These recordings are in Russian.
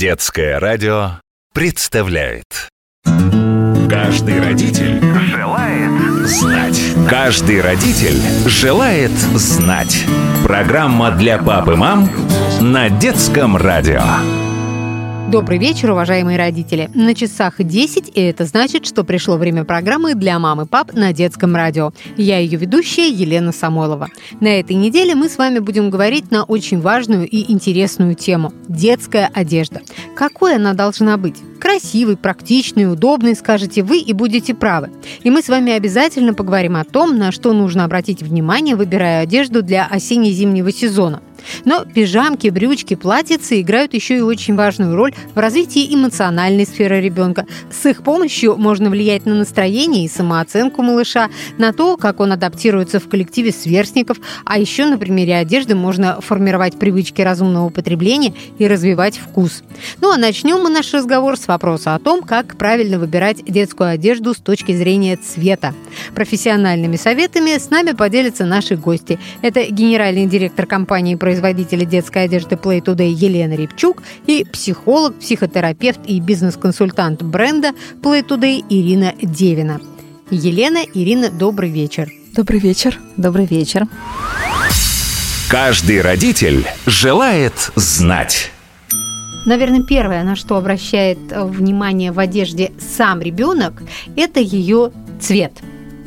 Детское радио представляет. Каждый родитель желает знать. Каждый родитель желает знать. Программа для пап и мам на Детском радио Добрый вечер, уважаемые родители. На часах 10, и это значит, что пришло время программы для мам и пап на детском радио. Я ее ведущая Елена Самойлова. На этой неделе мы с вами будем говорить на очень важную и интересную тему – детская одежда. Какой она должна быть? Красивый, практичный, удобный, скажете вы, и будете правы. И мы с вами обязательно поговорим о том, на что нужно обратить внимание, выбирая одежду для осенне-зимнего сезона. Но пижамки, брючки, платьицы играют еще и очень важную роль в развитии эмоциональной сферы ребенка. С их помощью можно влиять на настроение и самооценку малыша, на то, как он адаптируется в коллективе сверстников, а еще на примере одежды можно формировать привычки разумного потребления и развивать вкус. Ну а начнем мы наш разговор с вопроса о том, как правильно выбирать детскую одежду с точки зрения цвета. Профессиональными советами с нами поделятся наши гости. Это генеральный директор компании производителя детской одежды Play Today Елена Репчук и психолог, психотерапевт и бизнес-консультант бренда Play Today Ирина Девина. Елена, Ирина, добрый вечер. Добрый вечер. Добрый вечер. Каждый родитель желает знать Наверное, первое, на что обращает внимание в одежде сам ребенок, это ее цвет.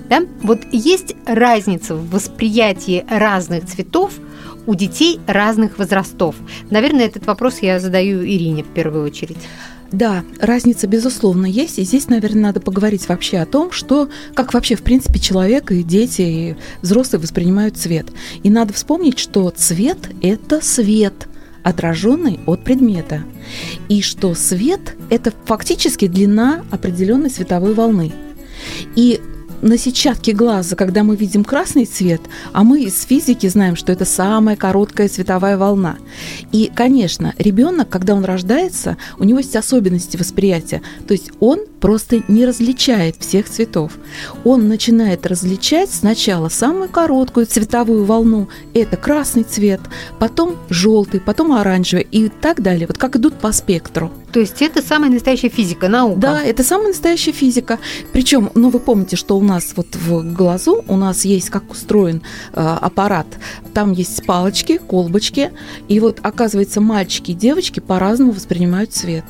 Да? Вот есть разница в восприятии разных цветов у детей разных возрастов? Наверное, этот вопрос я задаю Ирине в первую очередь. Да, разница, безусловно, есть. И здесь, наверное, надо поговорить вообще о том, что, как вообще, в принципе, человек и дети, и взрослые воспринимают цвет. И надо вспомнить, что цвет – это свет – отраженный от предмета. И что свет – это фактически длина определенной световой волны. И на сетчатке глаза, когда мы видим красный цвет, а мы из физики знаем, что это самая короткая световая волна. И, конечно, ребенок, когда он рождается, у него есть особенности восприятия. То есть он просто не различает всех цветов. Он начинает различать сначала самую короткую цветовую волну, это красный цвет, потом желтый, потом оранжевый и так далее, вот как идут по спектру. То есть это самая настоящая физика, наука? Да, это самая настоящая физика. Причем, ну вы помните, что у нас вот в глазу у нас есть как устроен э, аппарат. Там есть палочки, колбочки, и вот оказывается мальчики и девочки по-разному воспринимают цвет.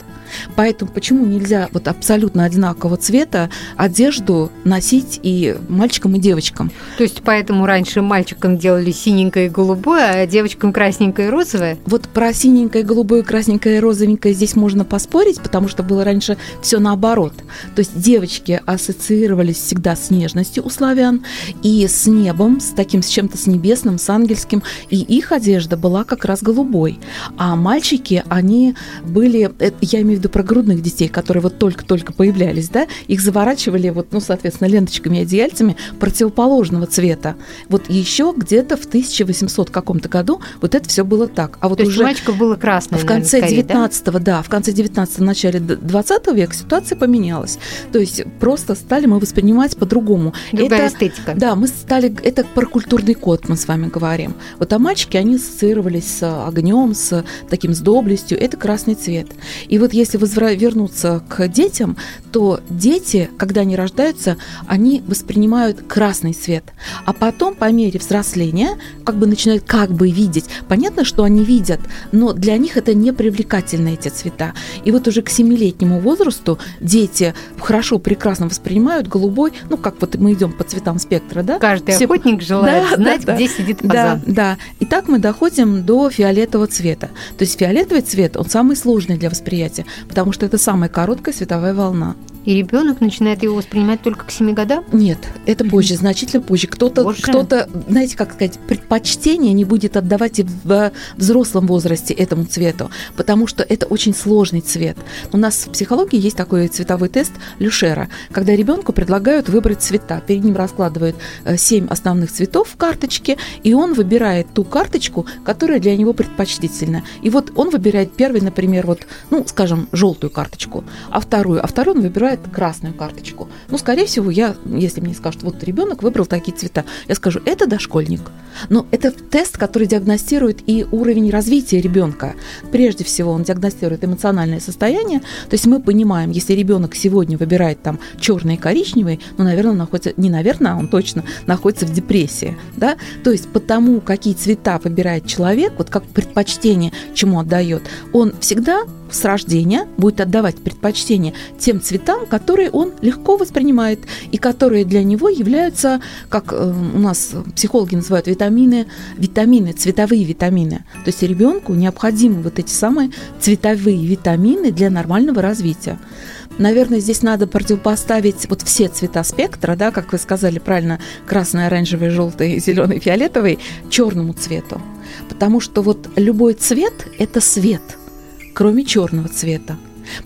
Поэтому почему нельзя вот абсолютно одинакового цвета одежду носить и мальчикам, и девочкам? То есть поэтому раньше мальчикам делали синенькое и голубое, а девочкам красненькое и розовое? Вот про синенькое, голубое, красненькое и розовенькое здесь можно поспорить, потому что было раньше все наоборот. То есть девочки ассоциировались всегда с нежностью у славян и с небом, с таким, с чем-то с небесным, с ангельским, и их одежда была как раз голубой. А мальчики, они были, э, я имею в виду про грудных детей, которые вот только-только появлялись, да, их заворачивали вот, ну, соответственно, ленточками и одеяльцами противоположного цвета. Вот еще где-то в 1800 каком-то году вот это все было так. А вот То уже мальчиков было красное, в конце наверное, 19 да? да, в конце 19 начале 20 века ситуация поменялась. То есть просто стали мы воспринимать по-другому. Другая это, эстетика. Да, мы стали, это про культурный код мы с вами говорим. Вот а мальчики, они ассоциировались с огнем, с таким, с доблестью, это красный цвет. И вот если возвра- вернуться к детям, то дети, когда они рождаются, они воспринимают красный цвет. А потом, по мере взросления, как бы начинают как бы видеть. Понятно, что они видят, но для них это не привлекательно, эти цвета. И вот уже к семилетнему возрасту дети хорошо, прекрасно воспринимают голубой, ну, как вот мы идем по цветам спектра, да? Каждый Все- охотник желает Да, знать, да, где да. сидит Да, фазан. да. И так мы доходим до фиолетового цвета. То есть фиолетовый цвет, он самый сложный для восприятия, потому что это самая короткая световая волна. И ребенок начинает его воспринимать только к 7 годам? Нет, это позже, значительно позже. Кто-то, кто-то, знаете, как сказать, предпочтение не будет отдавать и в взрослом возрасте этому цвету, потому что это очень сложный цвет. У нас в психологии есть такой цветовой тест Люшера, когда ребенку предлагают выбрать цвета. Перед ним раскладывают э, семь основных цветов в карточке, и он выбирает ту карточку, которая для него предпочтительна. И вот он выбирает первый, например, вот, ну, скажем, желтую карточку, а вторую, а вторую он выбирает красную карточку. Ну, скорее всего, я, если мне скажут, вот ребенок выбрал такие цвета, я скажу, это дошкольник. Но это тест, который диагностирует и уровень развития ребенка. Прежде всего, он диагностирует эмоциональное состояние. То есть мы понимаем, если ребенок сегодня выбирает там черный и коричневый, ну, наверное, находится, не наверное, а он точно находится в депрессии. Да? То есть потому, какие цвета выбирает человек, вот как предпочтение чему отдает, он всегда с рождения будет отдавать предпочтение тем цветам, которые он легко воспринимает и которые для него являются, как э, у нас психологи называют витамины, витамины, цветовые витамины. То есть ребенку необходимы вот эти самые цветовые витамины для нормального развития. Наверное, здесь надо противопоставить вот все цвета спектра, да, как вы сказали правильно, красный, оранжевый, желтый, зеленый, фиолетовый, черному цвету. Потому что вот любой цвет – это свет – кроме черного цвета.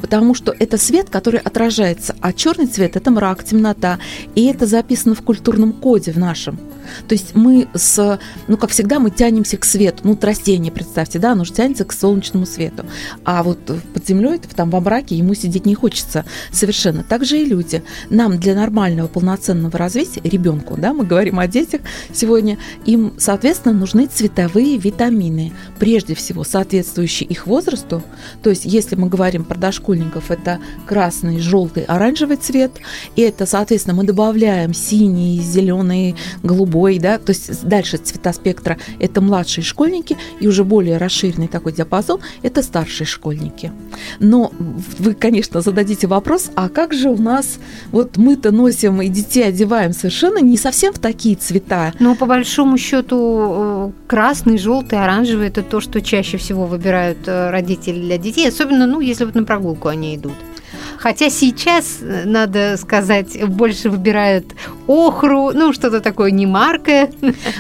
Потому что это свет, который отражается, а черный цвет – это мрак, темнота. И это записано в культурном коде в нашем. То есть мы с, ну, как всегда, мы тянемся к свету. Ну, растение, представьте, да, оно же тянется к солнечному свету. А вот под землей, там во мраке, ему сидеть не хочется совершенно. Так же и люди. Нам для нормального полноценного развития, ребенку, да, мы говорим о детях сегодня, им, соответственно, нужны цветовые витамины, прежде всего соответствующие их возрасту. То есть, если мы говорим про дошкольников, это красный, желтый, оранжевый цвет, и это, соответственно, мы добавляем синий, зеленый, голубой, голубой, да, то есть дальше цвета спектра – это младшие школьники, и уже более расширенный такой диапазон – это старшие школьники. Но вы, конечно, зададите вопрос, а как же у нас, вот мы-то носим и детей одеваем совершенно не совсем в такие цвета. Ну, по большому счету, э, красный, желтый, оранжевый – это то, что чаще всего выбирают э, родители для детей, особенно, ну, если вот на прогулку они идут. Хотя сейчас, э, надо сказать, больше выбирают охру, ну, что-то такое не маркое.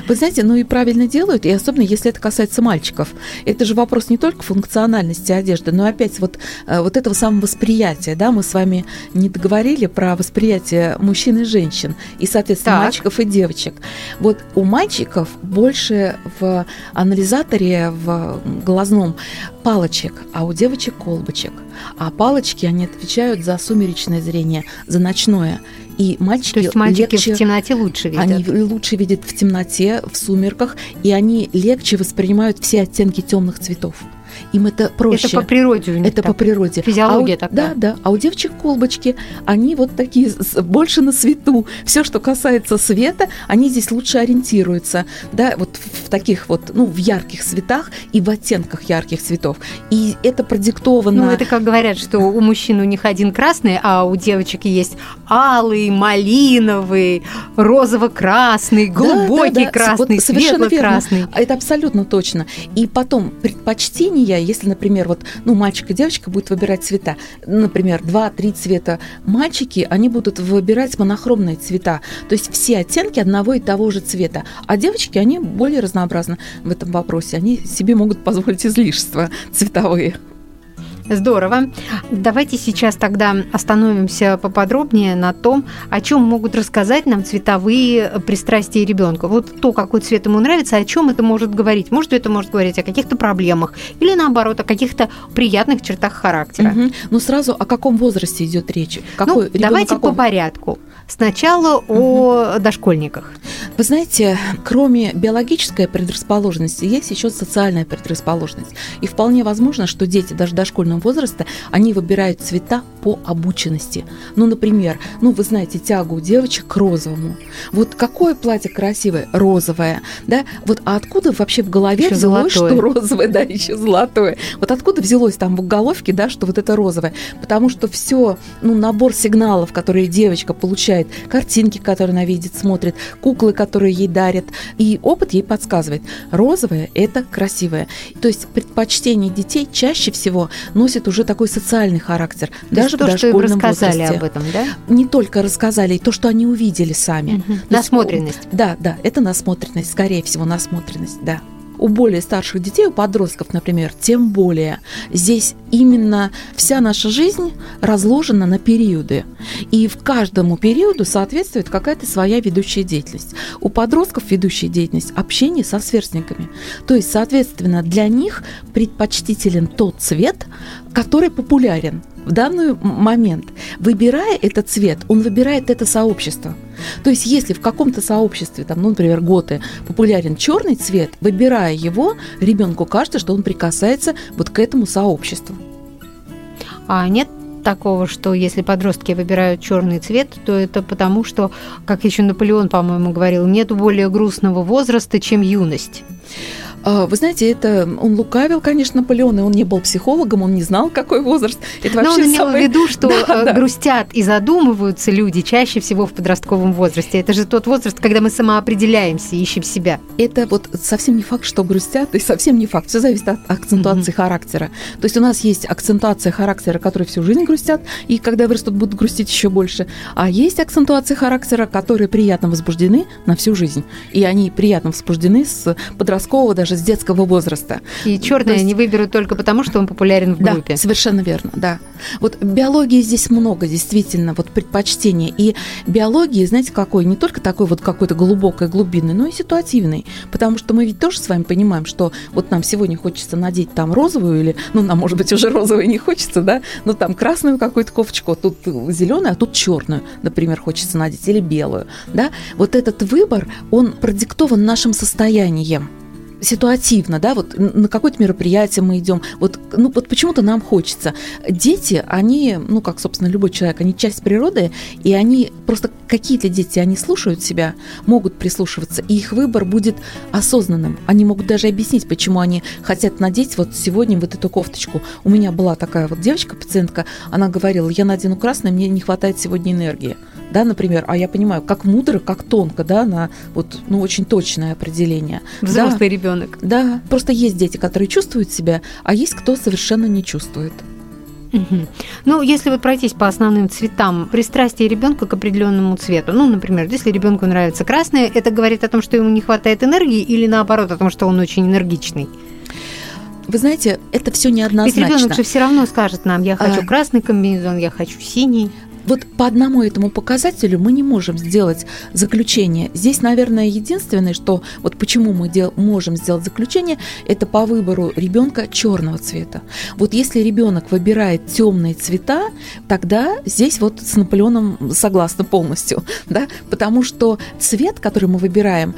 Вы знаете, ну и правильно делают, и особенно если это касается мальчиков. Это же вопрос не только функциональности одежды, но опять вот, э, вот этого самого восприятия, да, мы с вами не договорили про восприятие мужчин и женщин, и, соответственно, так. мальчиков и девочек. Вот у мальчиков больше в анализаторе, в глазном палочек, а у девочек колбочек. А палочки, они отвечают за сумеречное зрение, за ночное. И мальчики, То есть мальчики легче, в темноте лучше видят? Они лучше видят в темноте, в сумерках, и они легче воспринимают все оттенки темных цветов им это проще. Это по природе у них Это так. по природе. Физиология а такая. Да, да. А у девочек колбочки, они вот такие больше на свету. Все, что касается света, они здесь лучше ориентируются. Да, вот в таких вот, ну, в ярких цветах и в оттенках ярких цветов. И это продиктовано... Ну, это как говорят, что у мужчин у них один красный, а у девочек есть алый, малиновый, розово-красный, глубокий да, да, да. красный, вот светло-красный. Это абсолютно точно. И потом предпочтение если, например, вот, ну, мальчик и девочка будут выбирать цвета, например, два-три цвета, мальчики, они будут выбирать монохромные цвета, то есть все оттенки одного и того же цвета, а девочки, они более разнообразны в этом вопросе, они себе могут позволить излишества цветовые. Здорово. Давайте сейчас тогда остановимся поподробнее на том, о чем могут рассказать нам цветовые пристрастия ребенка. Вот то, какой цвет ему нравится, о чем это может говорить. Может, это может говорить о каких-то проблемах или наоборот о каких-то приятных чертах характера. Угу. Ну сразу о каком возрасте идет речь? Какой, ну, давайте какого? по порядку. Сначала о угу. дошкольниках. Вы знаете, кроме биологической предрасположенности, есть еще социальная предрасположенность. И вполне возможно, что дети даже дошкольного возраста, они выбирают цвета по обученности. Ну, например, ну, вы знаете тягу у девочек к розовому. Вот какое платье красивое? Розовое. Да? Вот а откуда вообще в голове еще взялось, золотое. что розовое, да, еще золотое? Вот откуда взялось там в головке, да, что вот это розовое? Потому что все, ну, набор сигналов, которые девочка получает получает, картинки, которые она видит, смотрит, куклы, которые ей дарят. И опыт ей подсказывает. Розовое – это красивое. То есть предпочтение детей чаще всего носит уже такой социальный характер. То даже то, в дошкольном что рассказали возрасте. об этом, да? Не только рассказали, и то, что они увидели сами. Угу. Насмотренность. Есть, да, да, это насмотренность, скорее всего, насмотренность, да. У более старших детей, у подростков, например, тем более. Здесь именно вся наша жизнь разложена на периоды. И в каждому периоду соответствует какая-то своя ведущая деятельность. У подростков ведущая деятельность – общение со сверстниками. То есть, соответственно, для них предпочтителен тот цвет, который популярен в данный момент. Выбирая этот цвет, он выбирает это сообщество. То есть, если в каком-то сообществе, там, ну, например, готы, популярен черный цвет, выбирая его, ребенку кажется, что он прикасается вот к этому сообществу. А нет такого, что если подростки выбирают черный цвет, то это потому, что, как еще Наполеон, по-моему, говорил, нет более грустного возраста, чем юность. А, вы знаете, это он лукавил, конечно, Наполеон, и он не был психологом, он не знал, какой возраст. Это Но он имел самый... в виду, что да, э, да. грустят и задумываются люди чаще всего в подростковом возрасте. Это же тот возраст, когда мы самоопределяемся, ищем себя. Это вот совсем не факт, что грустят, и совсем не факт. Все зависит от акцентуации mm-hmm. характера. То есть у нас есть акцентуация характера, которые всю жизнь грустят, и когда вырастут, будут грустить еще больше. А есть акцентуация характера, которые приятно возбуждены на всю жизнь. И они приятно возбуждены с подросткового даже с детского возраста. И черное есть... они выберут только потому, что он популярен в группе. Да, совершенно верно, да. Вот биологии здесь много, действительно, вот предпочтения. И биологии, знаете, какой? Не только такой вот какой-то глубокой глубины, но и ситуативный. Потому что мы ведь тоже с вами понимаем, что вот нам сегодня хочется надеть там розовую или, ну, нам, может быть, уже розовую не хочется, да, но там красную какую-то кофточку, а тут зеленую, а тут черную, например, хочется надеть, или белую, да. Вот этот выбор, он продиктован нашим состоянием ситуативно, да, вот на какое-то мероприятие мы идем, вот, ну, вот почему-то нам хочется. Дети, они, ну, как, собственно, любой человек, они часть природы, и они просто какие-то дети, они слушают себя, могут прислушиваться, и их выбор будет осознанным. Они могут даже объяснить, почему они хотят надеть вот сегодня вот эту кофточку. У меня была такая вот девочка, пациентка, она говорила, я надену красное, мне не хватает сегодня энергии да, например, а я понимаю, как мудро, как тонко, да, на вот, ну, очень точное определение. Взрослый да, ребенок. Да, просто есть дети, которые чувствуют себя, а есть кто совершенно не чувствует. Угу. Ну, если вот пройтись по основным цветам, пристрастие ребенка к определенному цвету. Ну, например, если ребенку нравится красное, это говорит о том, что ему не хватает энергии, или наоборот, о том, что он очень энергичный. Вы знаете, это все неоднозначно. Ведь ребенок же все равно скажет нам: я хочу а... красный комбинезон, я хочу синий вот по одному этому показателю мы не можем сделать заключение. Здесь, наверное, единственное, что вот почему мы дел, можем сделать заключение, это по выбору ребенка черного цвета. Вот если ребенок выбирает темные цвета, тогда здесь вот с Наполеоном согласна полностью, да, потому что цвет, который мы выбираем,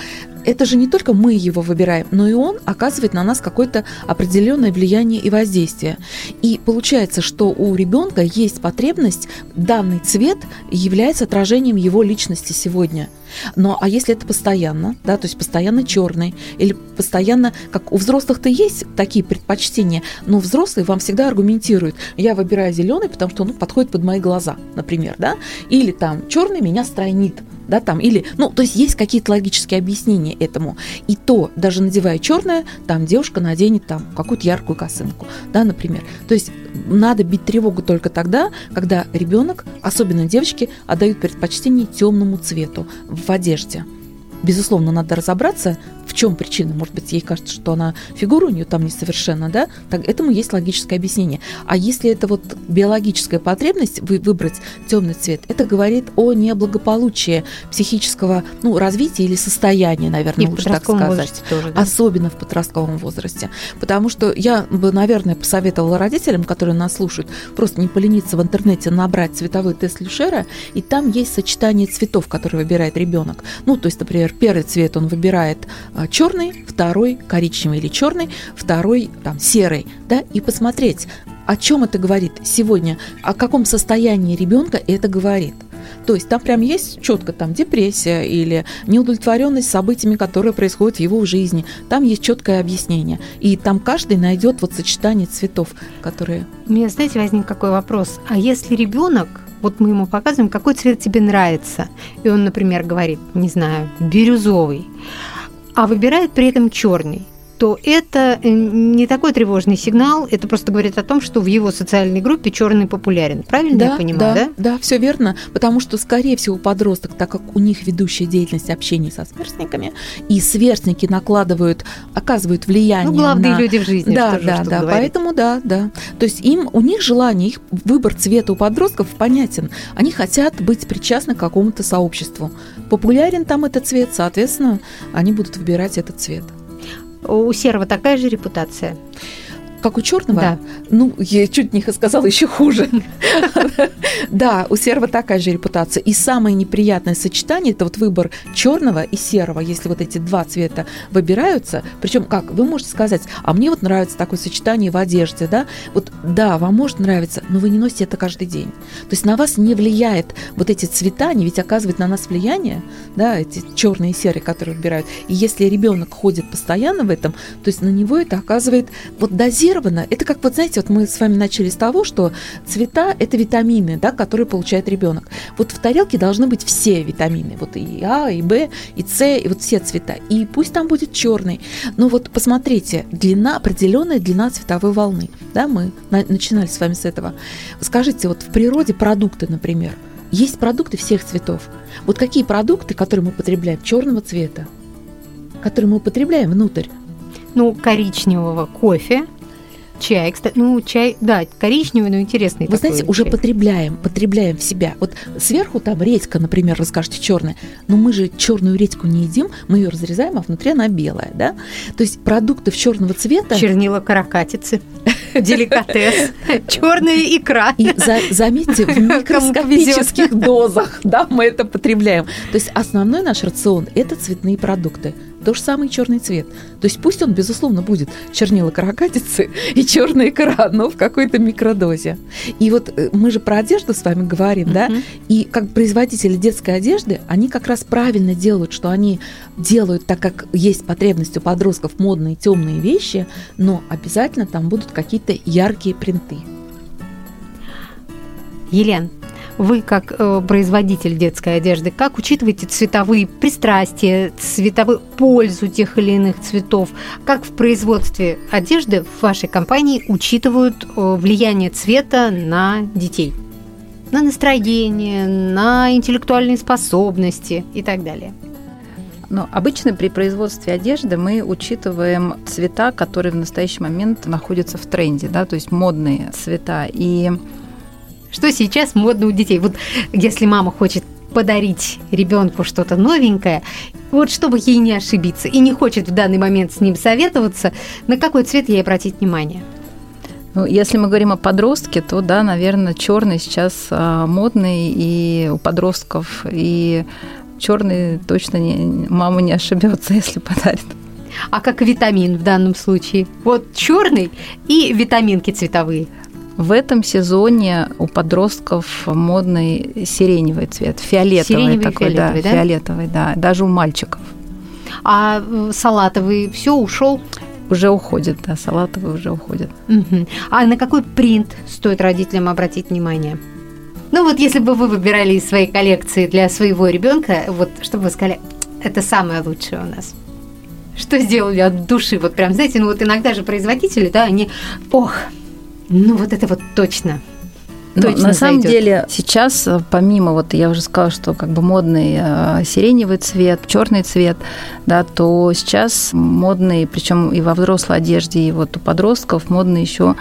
это же не только мы его выбираем, но и он оказывает на нас какое-то определенное влияние и воздействие. И получается, что у ребенка есть потребность, данный цвет является отражением его личности сегодня. Но а если это постоянно, да, то есть постоянно черный или постоянно, как у взрослых-то есть такие предпочтения, но взрослые вам всегда аргументируют, я выбираю зеленый, потому что он подходит под мои глаза, например, да, или там черный меня стройнит, да, там, или, ну, то есть есть какие-то логические объяснения этому. И то, даже надевая черное, там девушка наденет там какую-то яркую косынку, да, например. То есть надо бить тревогу только тогда, когда ребенок, особенно девочки, отдают предпочтение темному цвету в одежде. Безусловно, надо разобраться, в чем причина? Может быть, ей кажется, что она фигура у нее там несовершенна, да? Так этому есть логическое объяснение. А если это вот биологическая потребность вы, выбрать темный цвет, это говорит о неблагополучии психического ну, развития или состояния, наверное, И лучше так сказать. Тоже, да? Особенно в подростковом возрасте. Потому что я бы, наверное, посоветовала родителям, которые нас слушают, просто не полениться в интернете набрать цветовой тест Люшера, и там есть сочетание цветов, которые выбирает ребенок. Ну, то есть, например, первый цвет он выбирает а, черный, второй коричневый или черный, второй там серый, да, и посмотреть, о чем это говорит сегодня, о каком состоянии ребенка это говорит. То есть там прям есть четко там депрессия или неудовлетворенность событиями, которые происходят в его жизни. Там есть четкое объяснение. И там каждый найдет вот сочетание цветов, которые... У меня, знаете, возник какой вопрос. А если ребенок вот мы ему показываем, какой цвет тебе нравится. И он, например, говорит, не знаю, бирюзовый а выбирает при этом черный. То это э, не такой тревожный сигнал, это просто говорит о том, что в его социальной группе черный популярен. Правильно да, я понимаю, да? Да, да, все верно, потому что, скорее всего, подросток, так как у них ведущая деятельность общения со сверстниками, и сверстники накладывают, оказывают влияние Ну, главные на... люди в жизни. Да, что же да, тут да, говорить. поэтому да, да. То есть им, у них желание, их выбор цвета у подростков понятен. Они хотят быть причастны к какому-то сообществу. Популярен там этот цвет, соответственно, они будут выбирать этот цвет. У Серого такая же репутация. Как у черного? Да. Ну, я чуть не сказала еще хуже. Да, у серого такая же репутация. И самое неприятное сочетание это вот выбор черного и серого, если вот эти два цвета выбираются. Причем как? Вы можете сказать, а мне вот нравится такое сочетание в одежде, да? Вот да, вам может нравиться, но вы не носите это каждый день. То есть на вас не влияет вот эти цвета, они ведь оказывают на нас влияние, да, эти черные и серые, которые выбирают. И если ребенок ходит постоянно в этом, то есть на него это оказывает вот дозирование это как вот знаете, вот мы с вами начали с того, что цвета это витамины, да, которые получает ребенок. Вот в тарелке должны быть все витамины, вот и А, и Б, и С, и вот все цвета. И пусть там будет черный, но вот посмотрите, длина определенная длина цветовой волны, да, мы на, начинали с вами с этого. Скажите, вот в природе продукты, например, есть продукты всех цветов. Вот какие продукты, которые мы употребляем черного цвета, которые мы употребляем внутрь? Ну, коричневого кофе, Чай, кстати, ну чай, да, коричневый, но интересный. Вы знаете, уже потребляем, потребляем в себя. Вот сверху там редька, например, расскажете черная, но мы же черную редьку не едим, мы ее разрезаем, а внутри она белая, да? То есть продукты в черного цвета. Чернила каракатицы, деликатес, черная икра. И за, заметьте, в микроскопических дозах, да, мы это потребляем. То есть основной наш рацион это цветные продукты. То же самое и черный цвет. То есть пусть он, безусловно, будет чернила каракатицы и черная икра, но в какой-то микродозе. И вот мы же про одежду с вами говорим, uh-huh. да, и как производители детской одежды, они как раз правильно делают, что они делают, так как есть потребность у подростков модные темные вещи, но обязательно там будут какие-то яркие принты. Елен, вы как э, производитель детской одежды, как учитываете цветовые пристрастия, цветовую пользу тех или иных цветов? Как в производстве одежды в вашей компании учитывают э, влияние цвета на детей? На настроение, на интеллектуальные способности и так далее. Но обычно при производстве одежды мы учитываем цвета, которые в настоящий момент находятся в тренде, да, то есть модные цвета. И что сейчас модно у детей? Вот если мама хочет подарить ребенку что-то новенькое, вот чтобы ей не ошибиться, и не хочет в данный момент с ним советоваться, на какой цвет ей обратить внимание? Ну, если мы говорим о подростке, то да, наверное, черный сейчас а, модный и у подростков, и черный точно не, мама не ошибется, если подарит. А как витамин в данном случае? Вот черный и витаминки цветовые. В этом сезоне у подростков модный сиреневый цвет, фиолетовый Сиреневый, такой, фиолетовый, да, да? фиолетовый, да, даже у мальчиков. А салатовый все ушел? Уже уходит, да, салатовый уже уходит. Угу. А на какой принт стоит родителям обратить внимание? Ну вот если бы вы выбирали из своей коллекции для своего ребенка, вот чтобы вы сказали, это самое лучшее у нас. Что сделали от души? Вот прям, знаете, ну вот иногда же производители, да, они, ох, ну вот это вот точно. Ну, точно на самом зайдет. деле сейчас, помимо, вот я уже сказала, что как бы модный э, сиреневый цвет, черный цвет, да, то сейчас модный, причем и во взрослой одежде, и вот у подростков модный еще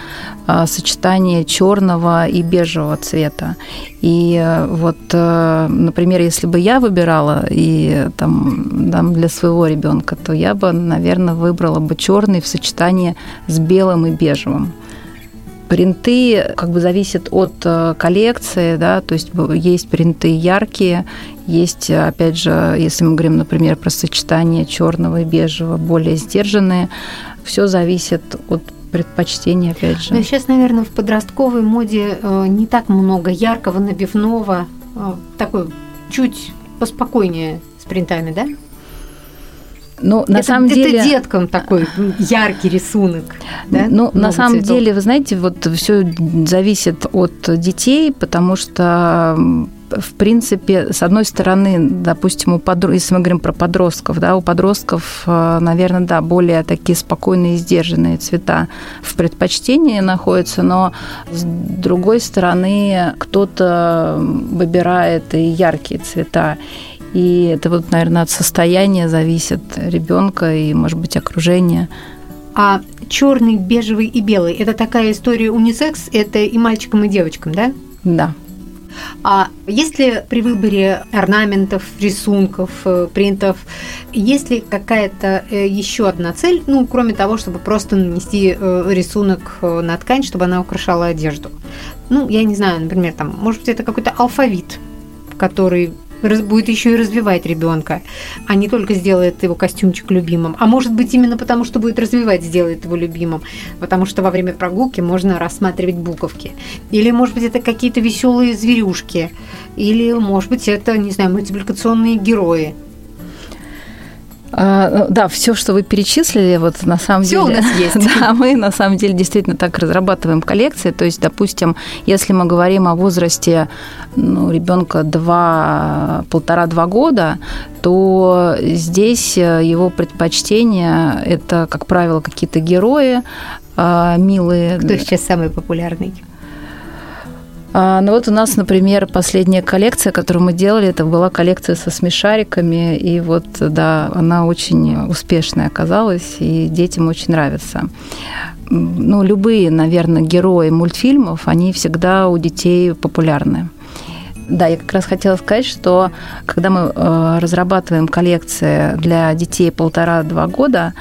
э, сочетание черного и бежевого цвета. И э, вот, э, например, если бы я выбирала и там, там для своего ребенка, то я бы, наверное, выбрала бы черный в сочетании с белым и бежевым. Принты как бы зависят от э, коллекции, да, то есть есть принты яркие, есть, опять же, если мы говорим, например, про сочетание черного и бежевого, более сдержанные, все зависит от предпочтения, опять же. Но сейчас, наверное, в подростковой моде э, не так много яркого, набивного, э, такой чуть поспокойнее с принтами, да? Ну, на это, самом это деле... деткам такой яркий рисунок. Да? Ну, на самом цветов. деле, вы знаете, вот все зависит от детей, потому что в принципе, с одной стороны, допустим, у подро... если мы говорим про подростков, да, у подростков, э, наверное, да, более такие спокойные, сдержанные цвета в предпочтении находятся, но с другой стороны, кто-то выбирает и яркие цвета. И это вот, наверное, от состояния зависит ребенка и, может быть, окружения. А черный, бежевый и белый – это такая история унисекс, это и мальчикам, и девочкам, да? Да. А есть ли при выборе орнаментов, рисунков, э, принтов, есть ли какая-то э, еще одна цель, ну, кроме того, чтобы просто нанести э, рисунок на ткань, чтобы она украшала одежду? Ну, я не знаю, например, там, может быть, это какой-то алфавит, который будет еще и развивать ребенка, а не только сделает его костюмчик любимым. А может быть, именно потому, что будет развивать, сделает его любимым. Потому что во время прогулки можно рассматривать буковки. Или, может быть, это какие-то веселые зверюшки. Или, может быть, это, не знаю, мультипликационные герои. А, ну, да, все, что вы перечислили, вот на самом всё деле. у нас есть. Да, мы на самом деле действительно так разрабатываем коллекции. То есть, допустим, если мы говорим о возрасте ну, ребенка 2, полтора-два года, то здесь э, его предпочтение это, как правило, какие-то герои а, милые. Кто сейчас самый популярный? А, ну вот у нас, например, последняя коллекция, которую мы делали, это была коллекция со смешариками, и вот, да, она очень успешная оказалась, и детям очень нравится. Ну, любые, наверное, герои мультфильмов, они всегда у детей популярны. Да, я как раз хотела сказать, что когда мы э, разрабатываем коллекции для детей полтора-два года,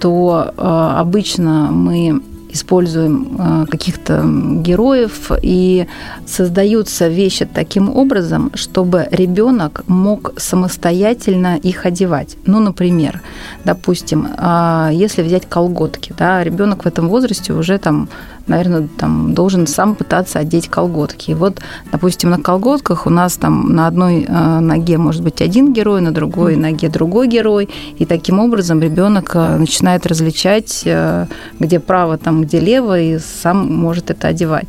то э, обычно мы используем э, каких-то героев, и создаются вещи таким образом, чтобы ребенок мог самостоятельно их одевать. Ну, например, допустим, а, если взять колготки, да, ребенок в этом возрасте уже там наверное, там должен сам пытаться одеть колготки. И вот, допустим, на колготках у нас там на одной э, ноге может быть один герой, на другой ноге другой герой, и таким образом ребенок э, начинает различать, э, где право, там, где лево, и сам может это одевать.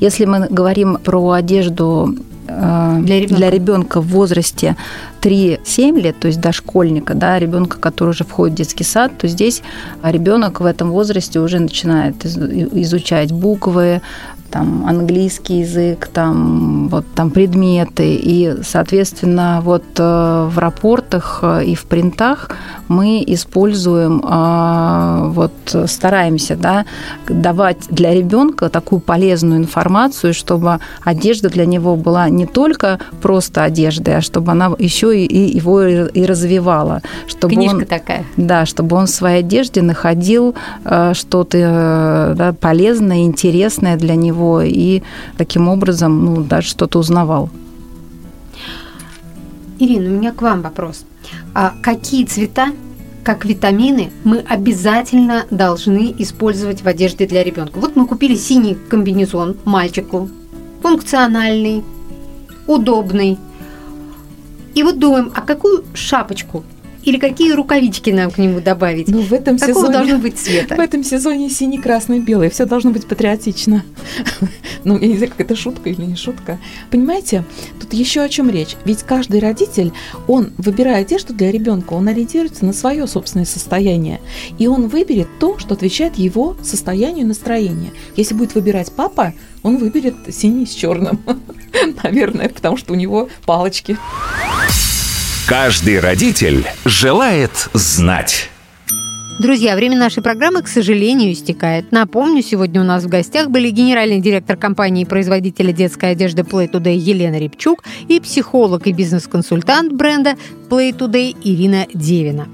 Если мы говорим про одежду для ребенка. для ребенка в возрасте 3-7 лет, то есть дошкольника, да, ребенка, который уже входит в детский сад, то здесь ребенок в этом возрасте уже начинает изучать буквы, там английский язык, там вот там предметы. И, соответственно, вот э, в рапортах э, и в принтах мы используем, э, вот стараемся, да, давать для ребенка такую полезную информацию, чтобы одежда для него была не только просто одеждой, а чтобы она еще и его и развивала, чтобы Книжка он, такая. Да, чтобы он в своей одежде находил что-то да, полезное, интересное для него него и таким образом ну, даже что-то узнавал. Ирина, у меня к вам вопрос. А какие цвета, как витамины, мы обязательно должны использовать в одежде для ребенка? Вот мы купили синий комбинезон мальчику, функциональный, удобный. И вот думаем, а какую шапочку или какие рукавички нам к нему добавить? Ну, в этом Какого сезоне, должно быть цвета? В этом сезоне синий, красный, белый. Все должно быть патриотично. ну, я не знаю, как это шутка или не шутка. Понимаете, тут еще о чем речь. Ведь каждый родитель, он, выбирая одежду для ребенка, он ориентируется на свое собственное состояние. И он выберет то, что отвечает его состоянию и настроению. Если будет выбирать папа, он выберет синий с черным. Наверное, потому что у него палочки. Каждый родитель желает знать. Друзья, время нашей программы, к сожалению, истекает. Напомню, сегодня у нас в гостях были генеральный директор компании производителя детской одежды Play Today Елена Репчук и психолог и бизнес-консультант бренда Play Today Ирина Девина.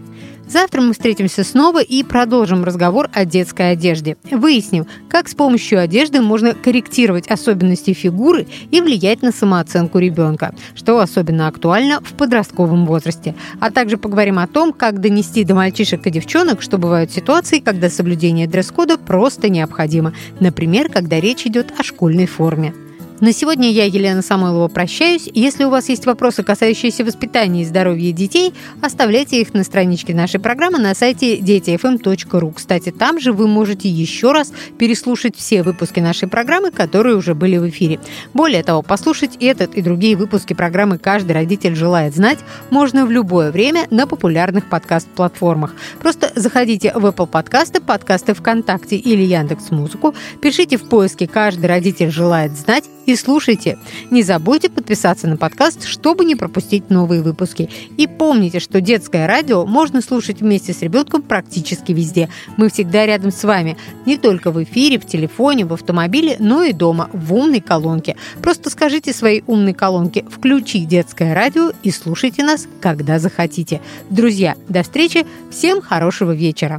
Завтра мы встретимся снова и продолжим разговор о детской одежде. Выясним, как с помощью одежды можно корректировать особенности фигуры и влиять на самооценку ребенка, что особенно актуально в подростковом возрасте. А также поговорим о том, как донести до мальчишек и девчонок, что бывают ситуации, когда соблюдение дресс-кода просто необходимо. Например, когда речь идет о школьной форме. На сегодня я, Елена Самойлова, прощаюсь. Если у вас есть вопросы, касающиеся воспитания и здоровья детей, оставляйте их на страничке нашей программы на сайте детифм.ру. Кстати, там же вы можете еще раз переслушать все выпуски нашей программы, которые уже были в эфире. Более того, послушать этот и другие выпуски программы «Каждый родитель желает знать» можно в любое время на популярных подкаст-платформах. Просто заходите в Apple подкасты, подкасты ВКонтакте или Яндекс Музыку, пишите в поиске «Каждый родитель желает знать» и слушайте. Не забудьте подписаться на подкаст, чтобы не пропустить новые выпуски. И помните, что детское радио можно слушать вместе с ребенком практически везде. Мы всегда рядом с вами. Не только в эфире, в телефоне, в автомобиле, но и дома, в умной колонке. Просто скажите своей умной колонке «Включи детское радио» и слушайте нас, когда захотите. Друзья, до встречи. Всем хорошего вечера.